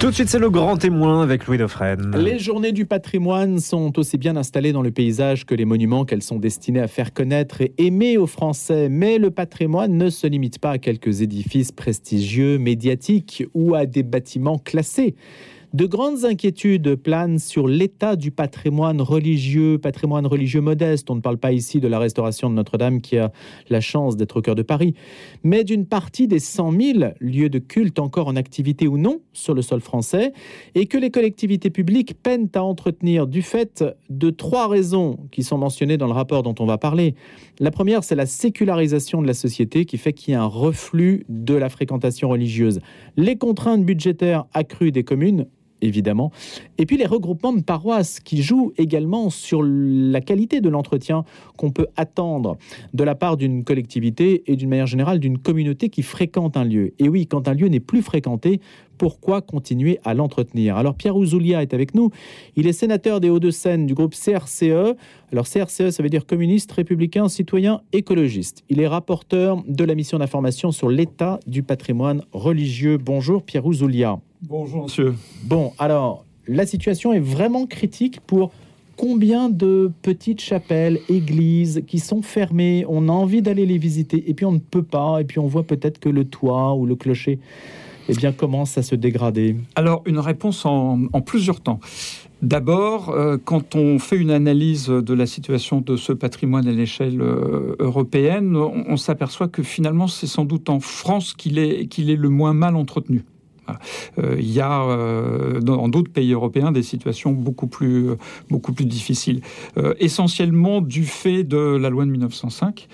Tout de suite, c'est le grand témoin avec Louis Dauphren. Les journées du patrimoine sont aussi bien installées dans le paysage que les monuments qu'elles sont destinées à faire connaître et aimer aux Français. Mais le patrimoine ne se limite pas à quelques édifices prestigieux, médiatiques ou à des bâtiments classés. De grandes inquiétudes planent sur l'état du patrimoine religieux, patrimoine religieux modeste. On ne parle pas ici de la restauration de Notre-Dame qui a la chance d'être au cœur de Paris, mais d'une partie des 100 000 lieux de culte encore en activité ou non sur le sol français et que les collectivités publiques peinent à entretenir du fait de trois raisons qui sont mentionnées dans le rapport dont on va parler. La première, c'est la sécularisation de la société qui fait qu'il y a un reflux de la fréquentation religieuse. Les contraintes budgétaires accrues des communes évidemment. Et puis les regroupements de paroisses qui jouent également sur la qualité de l'entretien qu'on peut attendre de la part d'une collectivité et d'une manière générale d'une communauté qui fréquente un lieu. Et oui, quand un lieu n'est plus fréquenté, pourquoi continuer à l'entretenir Alors Pierre Ouzoulia est avec nous. Il est sénateur des Hauts-de-Seine du groupe CRCE. Alors CRCE, ça veut dire communiste, républicain, citoyen, écologiste. Il est rapporteur de la mission d'information sur l'état du patrimoine religieux. Bonjour Pierre Ouzoulia. Bonjour monsieur. Bon, alors la situation est vraiment critique pour combien de petites chapelles, églises qui sont fermées, on a envie d'aller les visiter et puis on ne peut pas, et puis on voit peut-être que le toit ou le clocher eh bien, commence à se dégrader Alors, une réponse en, plusieurs temps. D'abord, euh, quand on fait une analyse de la situation de ce patrimoine à l'échelle euh, européenne, on, s'aperçoit que finalement, c'est sans doute en France qu'il est, qu'il est le moins mal entretenu. Euh, il y a euh, dans d'autres pays européens des situations beaucoup plus, beaucoup plus difficiles. Euh, essentiellement du fait de la loi de 1905,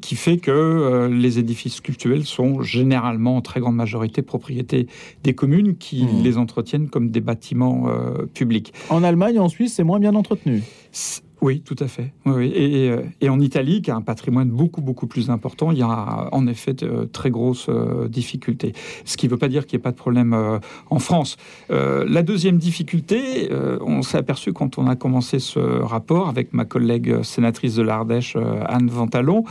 qui fait que les édifices cultuels sont généralement en très grande majorité propriété des communes qui mmh. les entretiennent comme des bâtiments publics. En Allemagne et en Suisse, c'est moins bien entretenu. Oui, tout à fait. Euh, Et, en Italie, qui a un patrimoine beaucoup, beaucoup plus important, il y a en effet de très grosses euh, difficultés. Ce qui ne veut pas dire qu'il n'y ait pas de problème euh, en France. la deuxième difficulté, on s'est aperçu quand on a commencé ce rapport avec ma collègue sénatrice de l'Ardèche, Anne Ventalon,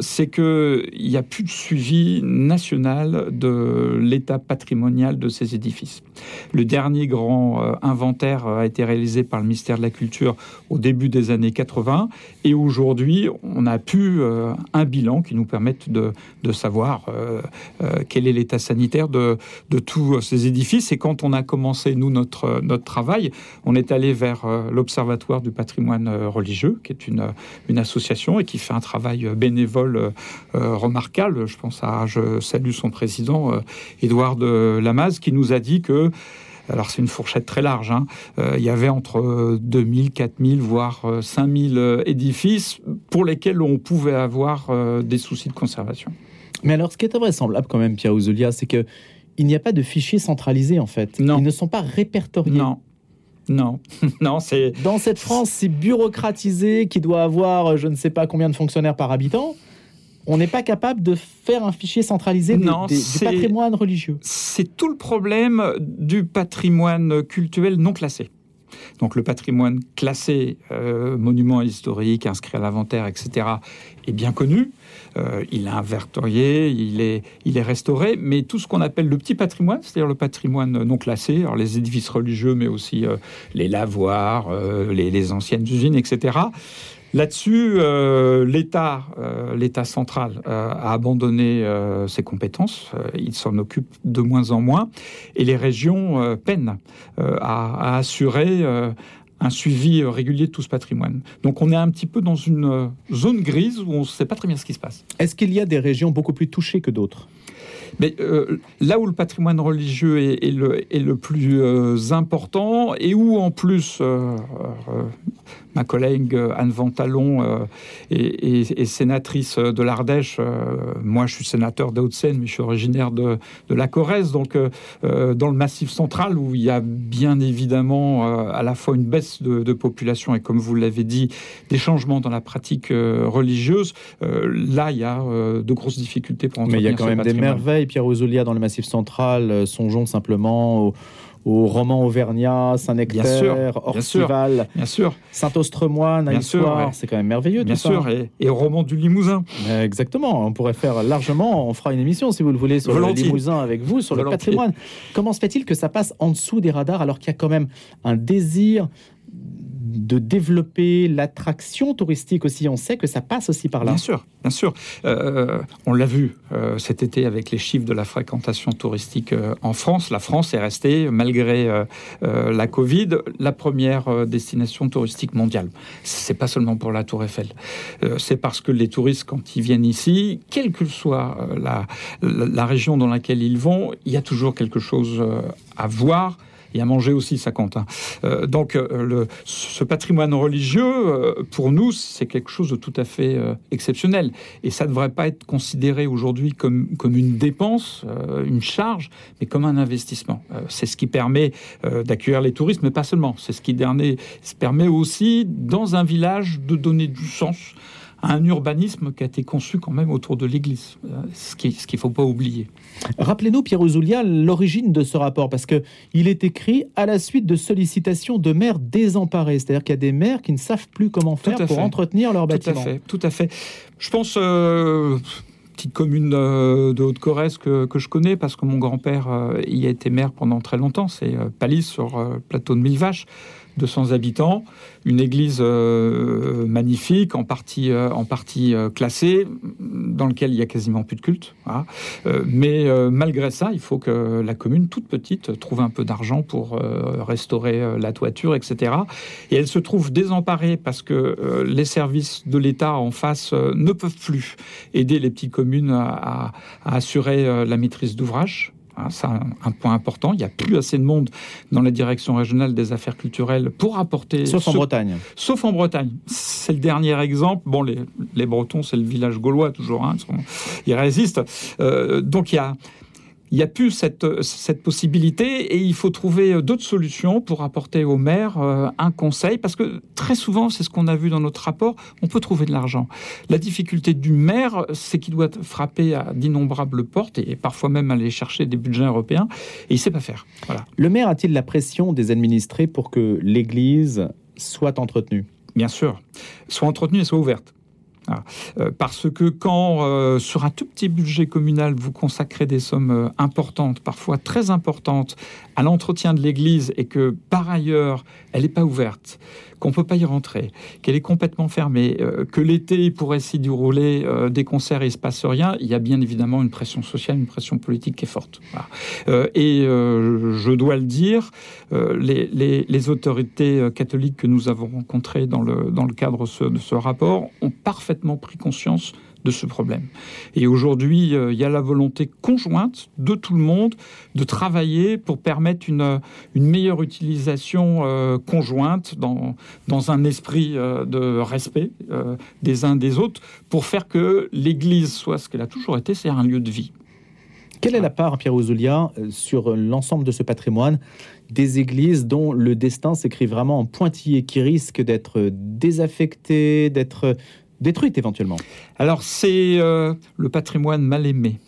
c'est qu'il n'y a plus de suivi national de l'état patrimonial de ces édifices. Le dernier grand inventaire a été réalisé par le ministère de la Culture au début des années 80. Et aujourd'hui, on a pu euh, un bilan qui nous permette de, savoir euh, euh, quel est l'état sanitaire de, de, tous ces édifices. Et quand on a commencé, nous, notre, notre travail, on est allé vers l'Observatoire du patrimoine religieux, qui est une, une association et qui fait un travail bénévole remarquable. Je pense à, je salue son président, Édouard de Lamaze, qui nous a dit que alors c'est une fourchette très large, hein. euh, il y avait entre 2000, 4000, voire 5000 euh, euh, édifices pour lesquels on pouvait avoir des soucis de conservation. Mais alors ce qui est invraisemblable quand même, Pierre Ouzoulia, c'est que il n'y a pas de fichiers centralisés en fait. Non. Ils ne sont pas répertoriés. Non. Non, non, c'est. Dans cette France si bureaucratisée qui doit avoir je ne sais pas combien de fonctionnaires par habitant, on n'est pas capable de faire un fichier centralisé du patrimoine religieux. C'est tout le problème du patrimoine culturel non classé. Donc le patrimoine classé, euh, monument historique, inscrit à l'inventaire, etc., est bien connu. Euh, il est inventorié, il est, il est restauré, mais tout ce qu'on appelle le petit patrimoine, c'est-à-dire le patrimoine non classé, alors les édifices religieux, mais aussi euh, les lavoirs, les, les, anciennes usines, etc., Là-dessus, euh, l'État, euh, l'État central euh, a abandonné ses compétences. il s'en occupe de moins en moins, et les régions peinent à, assurer un suivi régulier de tout ce patrimoine. Donc on est un petit peu dans une zone grise où on ne sait pas très bien ce qui se passe. Est-ce qu'il y a des régions beaucoup plus touchées que d'autres? Mais là où le patrimoine religieux est, le, est le, plus important et où en plus ma collègue euh, Anne Ventalon euh, est, sénatrice de l'Ardèche. Euh, moi, je suis sénateur de Haute-Seine, mais je suis originaire de, la Corrèze, donc dans le Massif central, où il y a bien évidemment à la fois une baisse de, population et, comme vous l'avez dit, des changements dans la pratique religieuse. là, il y a de grosses difficultés pour Mais il y a quand même des merveilles, Pierre Ozolia, dans le Massif central. songeons simplement au roman auvergnat, Saint-Nectaire, Orcival, Saint-Ostremoine, à Histoire. C'est quand même merveilleux. Bien sûr, et, et, au roman du Limousin. Exactement. On pourrait faire largement, on fera une émission si vous le voulez sur le Limousin avec vous, sur le patrimoine. Comment se fait-il que ça passe en dessous des radars alors qu'il y a quand même un désir de développer l'attraction touristique aussi. On sait que ça passe aussi par là. Bien sûr, bien sûr. Euh, on l'a vu euh, cet été avec les chiffres de la fréquentation touristique euh, en France. La France est restée, malgré la Covid, la première destination touristique mondiale. C'est pas seulement pour la Tour Eiffel. C'est parce que les touristes, quand ils viennent ici, quelle que soit la, la région dans laquelle ils vont, il y a toujours quelque chose à voir et à manger aussi, ça compte. Hein. Euh, donc, euh, ce patrimoine religieux, euh, pour nous, c'est quelque chose de tout à fait exceptionnel. Et ça ne devrait pas être considéré aujourd'hui comme, comme une dépense, une charge, mais comme un investissement. c'est ce qui permet d'accueillir les touristes, mais pas seulement. C'est ce qui permet aussi, dans un village, de donner du sens un urbanisme qui a été conçu quand même autour de l'Église, euh, ce qu'il ne faut pas oublier. Rappelez-nous, Pierre Ouzoulia, l'origine de ce rapport, parce qu'il est écrit à la suite de sollicitations de maires désemparés, c'est-à-dire qu'il y a des maires qui ne savent plus comment faire pour entretenir leur bâtiment. Tout à fait, tout à fait. Je pense... Euh, petite commune euh, de Haute-Corrèze que, je connais parce que mon grand-père y a été maire pendant très longtemps, c'est Palis sur le plateau de Mille Vaches. 200 habitants, une église euh, magnifique, en partie, euh, en partie euh, classée, dans lequel il y a quasiment plus de culte. mais malgré ça, il faut que la commune, toute petite, trouve un peu d'argent pour restaurer la toiture, etc. Et elle se trouve désemparée parce que les services de l'État en face ne peuvent plus aider les petites communes à assurer la maîtrise d'ouvrage. Hein, c'est un, point important. Il n'y a plus assez de monde dans la direction régionale des affaires culturelles pour apporter. Sauf en Bretagne. Sauf en Bretagne. C'est le dernier exemple. Bon, les, les Bretons, c'est le village gaulois toujours. Hein, ils résistent. Euh, donc il y a il n'y a plus cette, cette possibilité et il faut trouver d'autres solutions pour apporter aux maires euh, un conseil parce que très souvent, c'est ce qu'on a vu dans notre rapport, on peut trouver de l'argent. La difficulté du maire, c'est qu'il doit frapper à d'innombrables portes et parfois même aller chercher des budgets européens et il ne sait pas faire. Voilà. Le maire a-t-il la pression des administrés pour que l'Église soit entretenue? Bien sûr, soit entretenue et soit ouverte. Ah. Euh, parce que quand, euh, sur un tout petit budget communal, vous consacrez des sommes euh, importantes, parfois très importantes, à l'entretien de l'Église et que, par ailleurs, elle n'est pas ouverte, qu'on peut pas y rentrer, qu'elle est complètement fermée, euh, que l'été pourrait s'y dérouler euh, des concerts et il se passe rien, il y a bien évidemment une pression sociale, une pression politique qui est forte. Euh, et je dois le dire, les, autorités catholiques que nous avons rencontrées dans le cadre de ce rapport ont parfaitement pris conscience de ce problème. Et aujourd'hui, euh, il y a la volonté conjointe de tout le monde de travailler pour permettre une, une meilleure utilisation euh, conjointe dans, dans un esprit euh, de respect des uns des autres pour faire que l'Église soit ce qu'elle a toujours été, c'est un lieu de vie. Quelle est la part, Pierre Ouzoulia, sur l'ensemble de ce patrimoine des églises dont le destin s'écrit vraiment en pointillé, qui risque d'être désaffecté, d'être détruite éventuellement Alors c'est euh, le patrimoine mal aimé.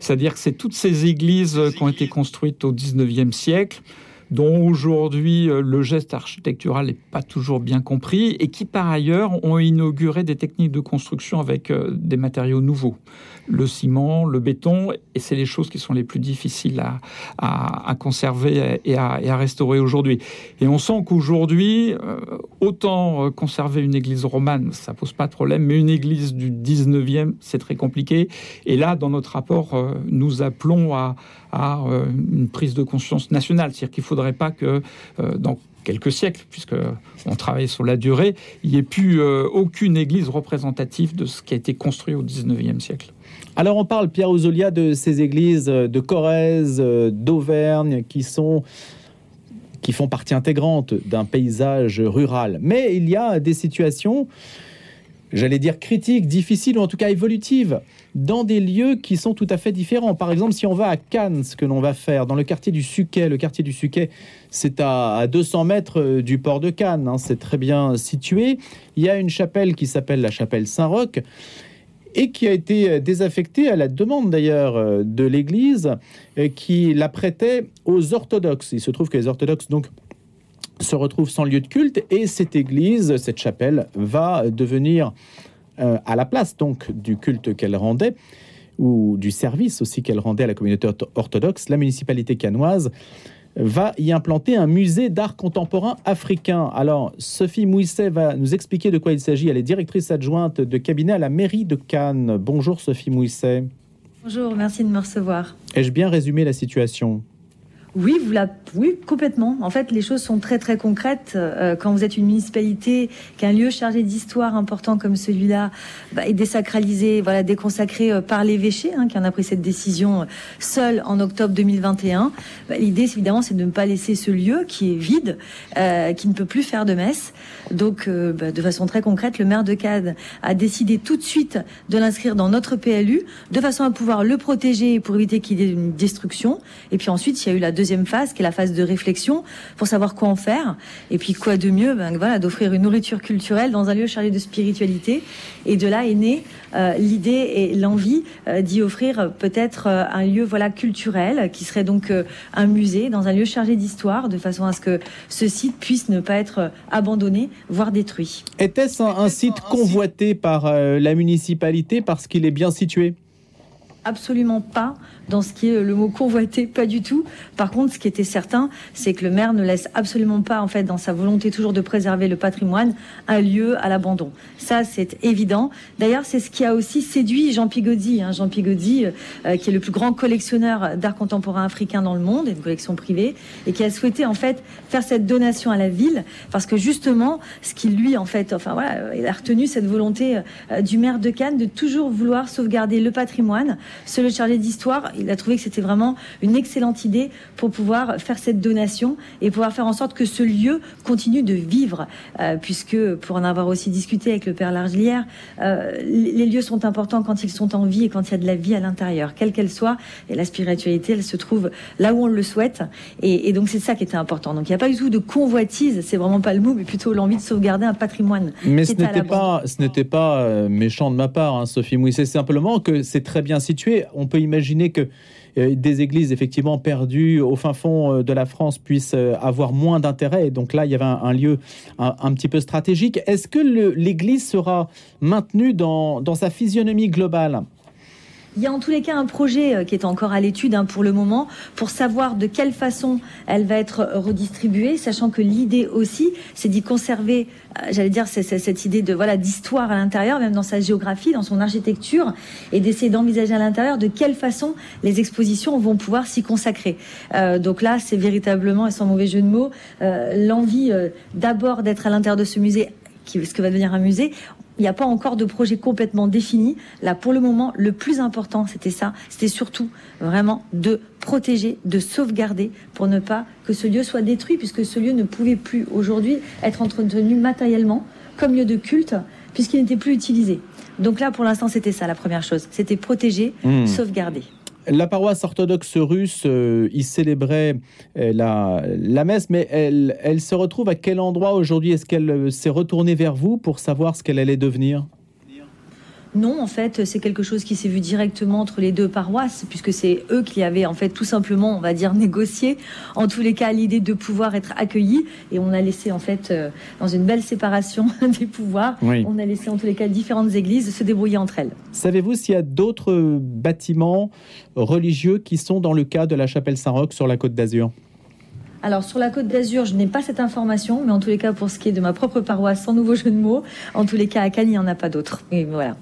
C'est-à-dire que c'est toutes ces églises qui ont été construites au 19e siècle, dont aujourd'hui euh, le geste architectural n'est pas toujours bien compris, et qui par ailleurs ont inauguré des techniques de construction avec euh, des matériaux nouveaux le ciment, le béton, et c'est les choses qui sont les plus difficiles à, conserver et à, restaurer aujourd'hui. Et on sent qu'aujourd'hui, euh, autant euh, conserver une église romane, ça pose pas de problème, mais une église du 19e, c'est très compliqué. Et là, dans notre rapport, euh, nous appelons à, une prise de conscience nationale, c'est-à-dire qu'il ne faudrait pas que dans quelques siècles, puisque on travaille sur la durée, il n'y ait plus aucune église représentative de ce qui a été construit au 19e siècle. Alors on parle, Pierre Ouzolia, de ces églises de Corrèze, d'Auvergne, qui sont qui font partie intégrante d'un paysage rural. Mais il y a des situations, j'allais dire critiques, difficiles ou en tout cas évolutives, dans des lieux qui sont tout à fait différents. Par exemple, si on va à Cannes, ce que l'on va faire dans le quartier du Suquet, le quartier du Suquet, c'est à 200 mètres du port de Cannes, hein, c'est très bien situé. Il y a une chapelle qui s'appelle la chapelle Saint-Roch et qui a été désaffecté à la demande d'ailleurs de l'Église qui la prêtait aux orthodoxes. Il se trouve que les orthodoxes donc se retrouvent sans lieu de culte et cette église, cette chapelle va devenir à la place donc du culte qu'elle rendait ou du service aussi qu'elle rendait à la communauté orthodoxe, la municipalité canoise va y implanter un musée d'art contemporain africain. Alors, Sophie Mouisset va nous expliquer de quoi il s'agit. Elle est directrice adjointe de cabinet à la mairie de Cannes. Bonjour Sophie Mouisset. Bonjour, merci de me recevoir. Ai-je bien résumé la situation? Oui, vous la... oui, complètement. En fait, les choses sont très très concrètes. Euh, quand vous êtes une municipalité, qu'un lieu chargé d'histoire important comme celui-là bah, est désacralisé, voilà, déconsacré euh, par l'évêché, hein, qui en a pris cette décision euh, seul en octobre 2021. Bah, l'idée, évidemment, c'est de ne pas laisser ce lieu qui est vide, qui ne peut plus faire de messe. Donc, bah, de façon très concrète, le maire de Cade a décidé tout de suite de l'inscrire dans notre PLU, de façon à pouvoir le protéger pour éviter qu'il y ait une destruction. Et puis ensuite, il y a eu la deuxième phase, qui est la phase de réflexion, pour savoir quoi en faire. Et puis quoi de mieux, ben, voilà, d'offrir une nourriture culturelle dans un lieu chargé de spiritualité. Et de là est née euh, l'idée et l'envie euh, d'y offrir peut-être euh, un lieu voilà culturel, qui serait donc un musée dans un lieu chargé d'histoire, de façon à ce que ce site puisse ne pas être abandonné, voire détruit. Était-ce un site convoité par la municipalité parce qu'il est bien situé? Absolument pas dans ce qui est le mot convoité, pas du tout. Par contre, ce qui était certain, c'est que le maire ne laisse absolument pas, en fait, dans sa volonté toujours de préserver le patrimoine, un lieu à l'abandon. Ça, c'est évident. D'ailleurs, c'est ce qui a aussi séduit Jean Pigodi. Hein. Jean Pigodi, euh, qui est le plus grand collectionneur d'art contemporain africain dans le monde, une collection privée, et qui a souhaité, en fait, faire cette donation à la ville, parce que justement, ce qui lui, en fait, enfin voilà, il a retenu cette volonté euh, du maire de Cannes de toujours vouloir sauvegarder le patrimoine, se le charger d'histoire il a trouvé que c'était vraiment une excellente idée pour pouvoir faire cette donation et pouvoir faire en sorte que ce lieu continue de vivre. Euh, puisque, pour en avoir aussi discuté avec le Père Largelière, euh, les lieux sont importants quand ils sont en vie et quand il y a de la vie à l'intérieur, quelle qu'elle soit. Et la spiritualité, elle se trouve là où on le souhaite. Et, donc, c'est ça qui était important. Donc, il n'y a pas du tout de convoitise, c'est vraiment pas le mot, mais plutôt l'envie de sauvegarder un patrimoine. Mais ce n'était pas, ce n'était pas méchant de ma part, hein, Sophie Mouy. C'est simplement que c'est très bien situé. On peut imaginer que euh, des églises effectivement perdues au fin fond euh, de la France puissent euh, avoir moins d'intérêt. Donc là, il y avait un, lieu un, petit peu stratégique. Est-ce que l'Église sera maintenue dans, dans sa physionomie globale? Il y a en tous les cas un projet euh, qui est encore à l'étude hein, pour le moment pour savoir de quelle façon elle va être redistribuée, sachant que l'idée aussi, c'est d'y conserver, euh, j'allais dire, cette idée de voilà d'histoire à l'intérieur, même dans sa géographie, dans son architecture, et d'essayer d'envisager à l'intérieur de quelle façon les expositions vont pouvoir s'y consacrer. Euh, donc là, c'est véritablement, et sans mauvais jeu de mots, l'envie d'abord d'être à l'intérieur de ce musée qui, ce que va devenir un musée il n'y a pas encore de projet complètement défini. Là, pour le moment, le plus important, c'était ça. C'était surtout vraiment de protéger, de sauvegarder pour ne pas que ce lieu soit détruit, puisque ce lieu ne pouvait plus aujourd'hui être entretenu matériellement comme lieu de culte, puisqu'il n'était plus utilisé. Donc là, pour l'instant, c'était ça la première chose. C'était protéger, mmh. sauvegarder. La paroisse orthodoxe russe euh, y célébrait euh, la, messe, mais elle, elle se retrouve à quel endroit aujourd'hui? Est-ce qu'elle euh, s'est retournée vers vous pour savoir ce qu'elle allait devenir? Non, en fait, c'est quelque chose qui s'est vu directement entre les deux paroisses, puisque c'est eux qui avaient en fait tout simplement, on va dire, négocié, en tous les cas, l'idée de pouvoir être accueillis. Et on a laissé en fait, euh, dans une belle séparation des pouvoirs, on a laissé en tous les cas différentes églises se débrouiller entre elles. Savez-vous s'il y a d'autres bâtiments religieux qui sont dans le cas de la chapelle Saint-Roch sur la côte d'Azur? Alors sur la Côte d'Azur, je n'ai pas cette information, mais en tous les cas, pour ce qui est de ma propre paroisse, sans nouveau jeu de mots, en tous les cas à Cannes, il n'y en a pas d'autres. Et voilà.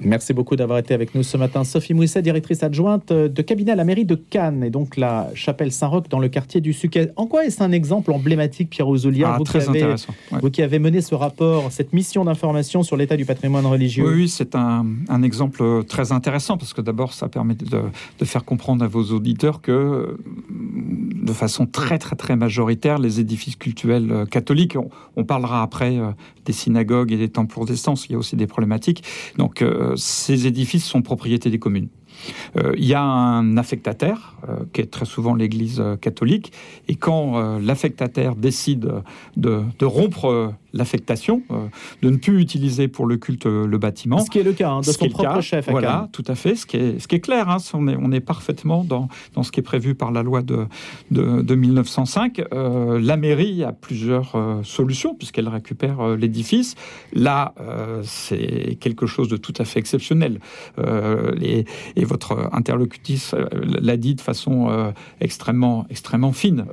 Merci beaucoup d'avoir été avec nous ce matin. Sophie Mousset, directrice adjointe de cabinet à la mairie de Cannes et donc la chapelle Saint-Roch dans le quartier du Suquet. En quoi est-ce un exemple emblématique, Pierre Ouzoulière, ah, vous, très qui avez, vous qui avez mené ce rapport, cette mission d'information sur l'état du patrimoine religieux? Oui, c'est un, exemple très intéressant parce que d'abord, ça permet de, faire comprendre à vos auditeurs que de façon très très très majoritaire, les édifices cultuels catholiques, on, parlera après euh, des synagogues et des temples protestants, il y a aussi des problématiques. Donc, euh, ces édifices sont propriété des communes. Euh, il y a un affectataire, euh, qui est très souvent l'Église catholique, et quand euh, l'affectataire décide de, rompre l'affectation, de ne plus utiliser pour le culte le bâtiment. Ce qui est le cas hein, de son propre chef. voilà, tout à fait. Ce qui est, ce qui est clair, hein, on, est, on est parfaitement dans, dans ce qui est prévu par la loi de, de, 1905. la mairie a plusieurs solutions puisqu'elle récupère l'édifice. Là, c'est quelque chose de tout à fait exceptionnel. Les, et votre interlocutrice l'a dit de façon extrêmement, extrêmement fine.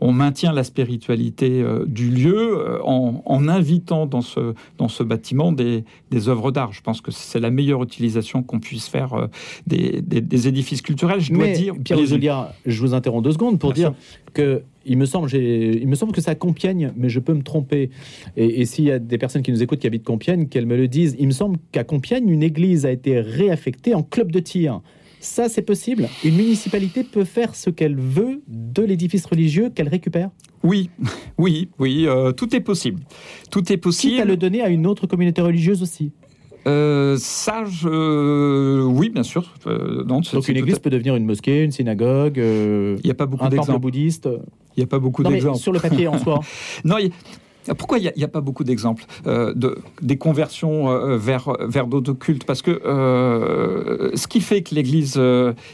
on maintient la spiritualité du lieu en, en, invitant dans ce, dans ce bâtiment des, des œuvres d'art. Je pense que c'est la meilleure utilisation qu'on puisse faire des, des, édifices culturels. Je dois dire. Pierre je vous interromps deux secondes pour dire que il me semble, il me semble que ça Compiègne, mais je peux me tromper. Et, s'il y a des personnes qui nous écoutent qui habitent Compiègne, qu'elles me le disent. Il me semble qu'à Compiègne, une église a été réaffectée en club de tir. Ça, c'est possible. Une municipalité peut faire ce qu'elle veut de l'édifice religieux qu'elle récupère? Oui, oui, oui, euh, tout est possible. Tout est possible. Quitte à le donner à une autre communauté religieuse aussi. Euh, ça, oui, bien sûr. Euh, Donc une église peut devenir une mosquée, une synagogue, il n'y a pas beaucoup d'exemples bouddhistes. Il n'y a pas beaucoup d'exemples. Sur le papier en soi. non, pourquoi il n'y a, pas beaucoup d'exemples euh, de, des conversions euh, vers, vers d'autres cultes? Parce que euh, ce qui fait que l'Église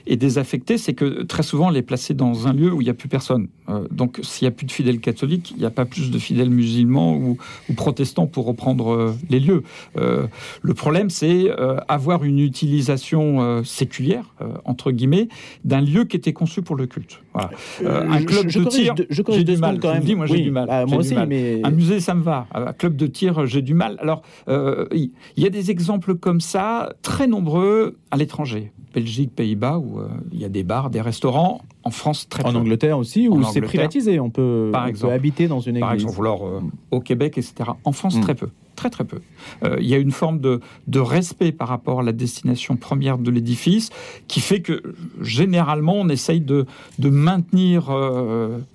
est désaffectée, c'est que très souvent, elle est placée dans un lieu où il n'y a plus personne. donc, s'il n'y a plus de fidèles catholiques, il n'y a pas plus de fidèles musulmans ou, protestants pour reprendre les lieux. le problème, c'est avoir une utilisation séculière, entre guillemets, d'un lieu qui était conçu pour le culte. Voilà. un club de tir, j'ai du mal. Quand même. Dis, moi, j'ai du mal. Ah, moi aussi, mais ça me va. Club de tir, j'ai du mal. Alors, euh, il y a des exemples comme ça, très nombreux à l'étranger. Belgique, Pays-Bas, où euh, il y a des bars, des restaurants. En France, très peu. En Angleterre aussi, où c'est privatisé. On peut, Par exemple, habiter dans une église. Par exemple, alors, euh, au Québec, etc. En France, mm. très peu. Très, très peu. Euh, il y a une forme de, de, respect par rapport à la destination première de l'édifice qui fait que, généralement, on essaye de, de maintenir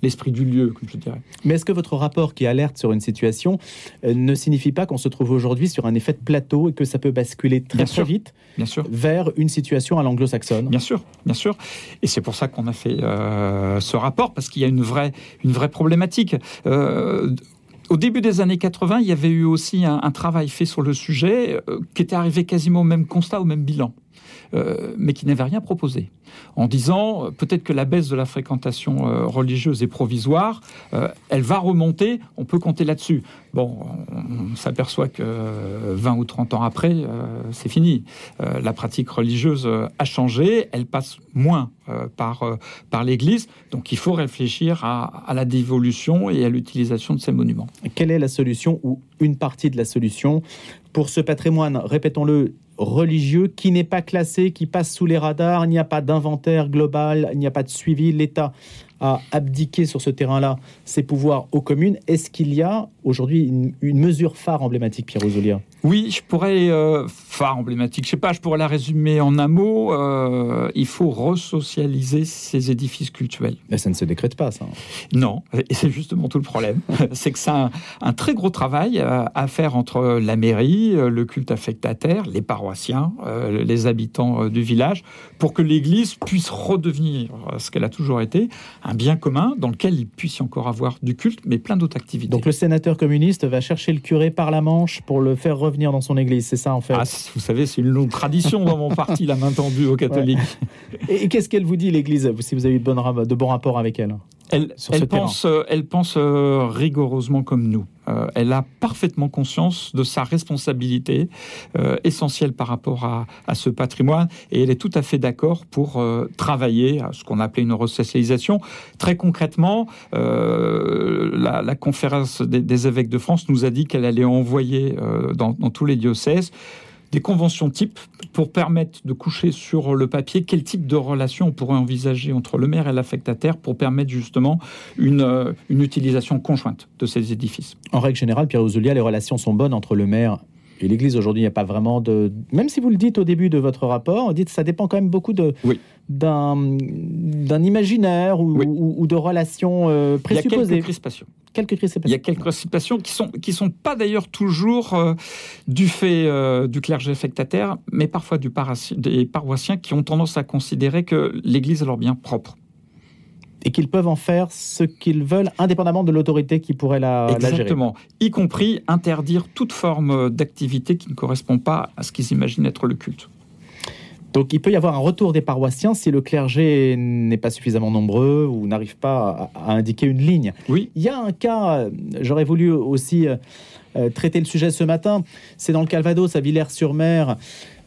l'esprit du lieu, comme je dirais. Mais est-ce que votre rapport qui alerte sur une situation ne signifie pas qu'on se trouve aujourd'hui sur un effet de plateau et que ça peut basculer très, très vite Bien sûr. vers une situation à anglo-saxonne. Bien sûr, bien sûr. Et c'est pour ça qu'on a fait euh, ce rapport, parce qu'il y a une vraie, une vraie problématique. Au début des années 80, il y avait eu aussi un, travail fait sur le sujet euh, qui était arrivé quasiment au même constat, au même bilan. Euh, mais qui n'avait rien proposé, en disant euh, peut-être que la baisse de la fréquentation euh, religieuse est provisoire, elle va remonter, on peut compter là-dessus. Bon, on, s'aperçoit que 20 ou 30 ans après, c'est fini. la pratique religieuse a changé, elle passe moins par, par l'Église, donc il faut réfléchir à, à la dévolution et à l'utilisation de ces monuments. Quelle est la solution ou une partie de la solution pour ce patrimoine, répétons-le, religieux qui n'est pas classé, qui passe sous les radars, il n'y a pas d'inventaire global, il n'y a pas de suivi, l'État a abdiqué sur ce terrain-là ses pouvoirs aux communes. Est-ce qu'il y a aujourd'hui une, mesure phare emblématique, Pierre Ozolia Oui, je pourrais, euh, phare emblématique, je sais pas, je pourrais la résumer en un mot. Euh, il faut resocialiser ces édifices cultuels. Mais ça ne se décrète pas, ça. Non, et c'est justement tout le problème. c'est que c'est un, très gros travail euh, à faire entre la mairie, le culte affectataire, les paroissiens, les habitants du village, pour que l'Église puisse redevenir ce qu'elle a toujours été, un bien commun dans lequel il puisse encore avoir du culte, mais plein d'autres activités. Donc le sénateur communiste va chercher le curé par la manche pour le faire revenir dans son église, c'est ça en fait? Ah, Vous savez, c'est une longue tradition dans mon parti, la main tendue aux catholiques. Et, qu'est-ce qu'elle vous dit, l'église, si vous avez de bons rapports avec elle? Elle, pense, euh, elle pense euh, rigoureusement comme nous. Euh, elle a parfaitement conscience de sa responsabilité essentielle par rapport à, ce patrimoine et elle est tout à fait d'accord pour travailler à ce qu'on appelait une resocialisation. Très concrètement, la, conférence des, évêques de France nous a dit qu'elle allait envoyer dans, dans tous les diocèses des conventions types pour permettre de coucher sur le papier quel type de relation on pourrait envisager entre le maire et l'affectataire pour permettre justement une, euh, une utilisation conjointe de ces édifices? En règle générale, Pierre Ozulia, les relations sont bonnes entre le maire et l'Église aujourd'hui, il n'y a pas vraiment de. Même si vous le dites au début de votre rapport, vous dites que ça dépend quand même beaucoup de d'un d'un imaginaire ou, de relations euh, présupposées. Il y a quelques crispations. Quelques crispations. Il y a quelques crispations qui sont qui sont pas d'ailleurs toujours euh, du fait euh, du clergé affectataire, mais parfois du des paroissiens qui ont tendance à considérer que l'Église est leur bien propre et qu'ils peuvent en faire ce qu'ils veulent, indépendamment de l'autorité qui pourrait la, la gérer. Exactement. Y compris interdire toute forme d'activité qui ne correspond pas à ce qu'ils imaginent être le culte. Donc il peut y avoir un retour des paroissiens si le clergé n'est pas suffisamment nombreux ou n'arrive pas à, à indiquer une ligne. Oui. Il y a un cas, j'aurais voulu aussi euh, euh, traiter le sujet ce matin, c'est dans le Calvados, à Villers-sur-Mer.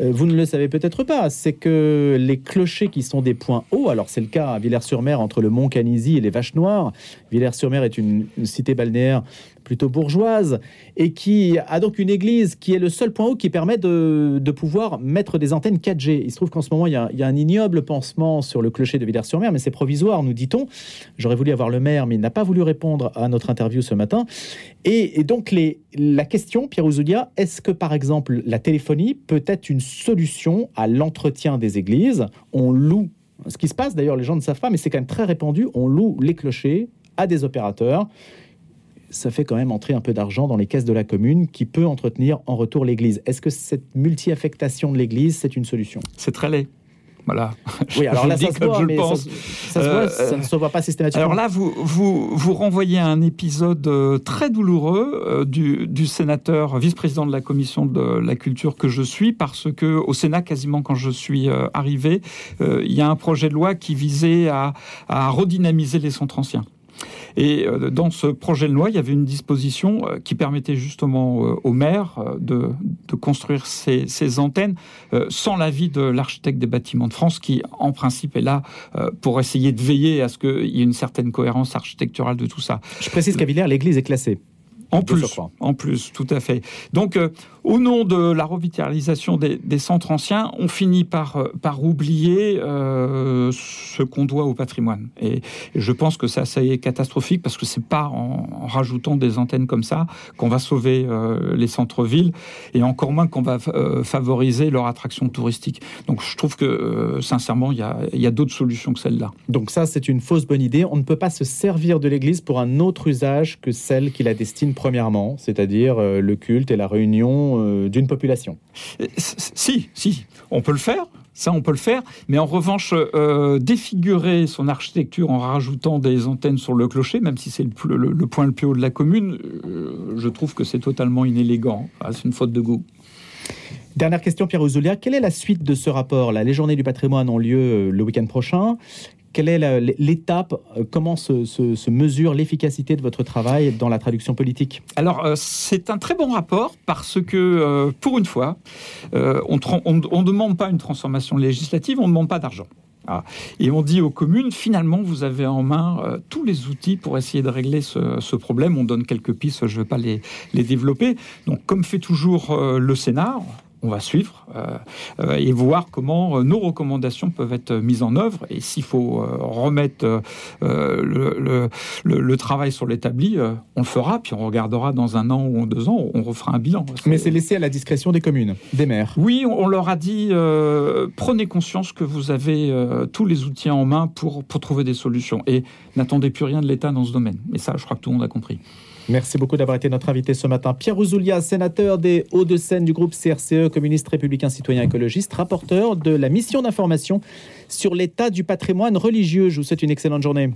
Euh, vous ne le savez peut-être pas, c'est que les clochers qui sont des points hauts, alors c'est le cas à Villers-sur-Mer entre le Mont Canisy et les Vaches Noires. Villers-sur-Mer est une, une cité balnéaire plutôt bourgeoise et qui a donc une église qui est le seul point haut qui permet de, de pouvoir mettre des antennes 4G. Il se trouve qu'en ce moment, il y, a, un ignoble pansement sur le clocher de Villers-sur-Mer, mais c'est provisoire, nous dit-on. J'aurais voulu avoir le maire, mais il n'a pas voulu répondre à notre interview ce matin. Et, donc, la question, Pierre Ouzoulia, est-ce que par exemple la téléphonie peut être une solution à l'entretien des églises? On loue, ce qui se passe d'ailleurs, les gens ne savent pas, mais c'est quand même très répandu, on loue les clochers à des opérateurs ça fait quand même entrer un peu d'argent dans les caisses de la commune qui peut entretenir en retour l'église. Est-ce que cette multi-affectation de l'église, c'est une solution? C'est très laid. Voilà. Oui, alors là, ça se voit, mais ça, ça, se voit, ça, ne se voit pas systématiquement. Alors là, vous, vous, vous renvoyez à un épisode euh, très douloureux euh, du, du, sénateur, vice-président de la commission de la culture que je suis, parce que au Sénat, quasiment quand je suis euh, arrivé, il y a un projet de loi qui visait à, à redynamiser les centres anciens. Et euh, dans ce projet de loi, il y avait une disposition euh, qui permettait justement euh, au maire de, de construire ces, ces, antennes sans l'avis de l'architecte des bâtiments de France, qui en principe est là pour essayer de veiller à ce qu'il y ait une certaine cohérence architecturale de tout ça. Je précise qu'à Villers, l'église est classée. En plus, en plus, tout à fait. Donc, euh, au nom de la revitalisation des, centres anciens, on finit par, euh, oublier euh, ce qu'on doit au patrimoine. Et, je pense que c'est assez catastrophique parce que c'est pas en, rajoutant des antennes comme ça qu'on va sauver euh, les centres-villes et encore moins qu'on va favoriser leur attraction touristique. Donc, je trouve que, sincèrement, il y a, y a d'autres solutions que celle-là. Donc, ça, c'est une fausse bonne idée. On ne peut pas se servir de l'Église pour un autre usage que celle qui la destine premièrement, c'est-à-dire le culte et la réunion euh, d'une population. Si, si, on peut le faire. Ça, on peut le faire, mais en revanche, euh, défigurer son architecture en rajoutant des antennes sur le clocher, même si c'est le, point le plus haut de la commune, euh, je trouve que c'est totalement inélégant. Ah, c'est une faute de goût. Dernière question, Pierre Ouzoulia. Quelle est la suite de ce rapport là Les journées du patrimoine ont lieu euh, le week-end prochain quelle est l'étape? Comment se, mesure l'efficacité de votre travail dans la traduction politique? Alors, euh, c'est un très bon rapport parce que, euh, pour une fois, euh, on ne demande pas une transformation législative, on ne demande pas d'argent. Ah. Et on dit aux communes, finalement, vous avez en main euh, tous les outils pour essayer de régler ce, problème. On donne quelques pistes, je ne vais pas les, développer. Donc, comme fait toujours euh, le Sénat, on va suivre euh, et voir comment euh, nos recommandations peuvent être mises en œuvre. Et s'il faut euh, remettre le, le, le, le, travail sur l'établi, on le fera, puis on regardera dans un an ou deux ans, on refera un bilan. Mais c'est laissé à la discrétion des communes, des maires. Oui, on, on leur a dit euh, prenez conscience que vous avez euh, tous les outils en main pour, pour trouver des solutions. Et n'attendez plus rien de l'État dans ce domaine. Et ça, je crois que tout le monde a compris. Merci beaucoup d'avoir été notre invité ce matin. Pierre Ouzoulia, sénateur des Hauts-de-Seine du groupe CRCE, communiste républicain citoyen écologiste, rapporteur de la mission d'information sur l'état du patrimoine religieux. Je vous souhaite une excellente journée.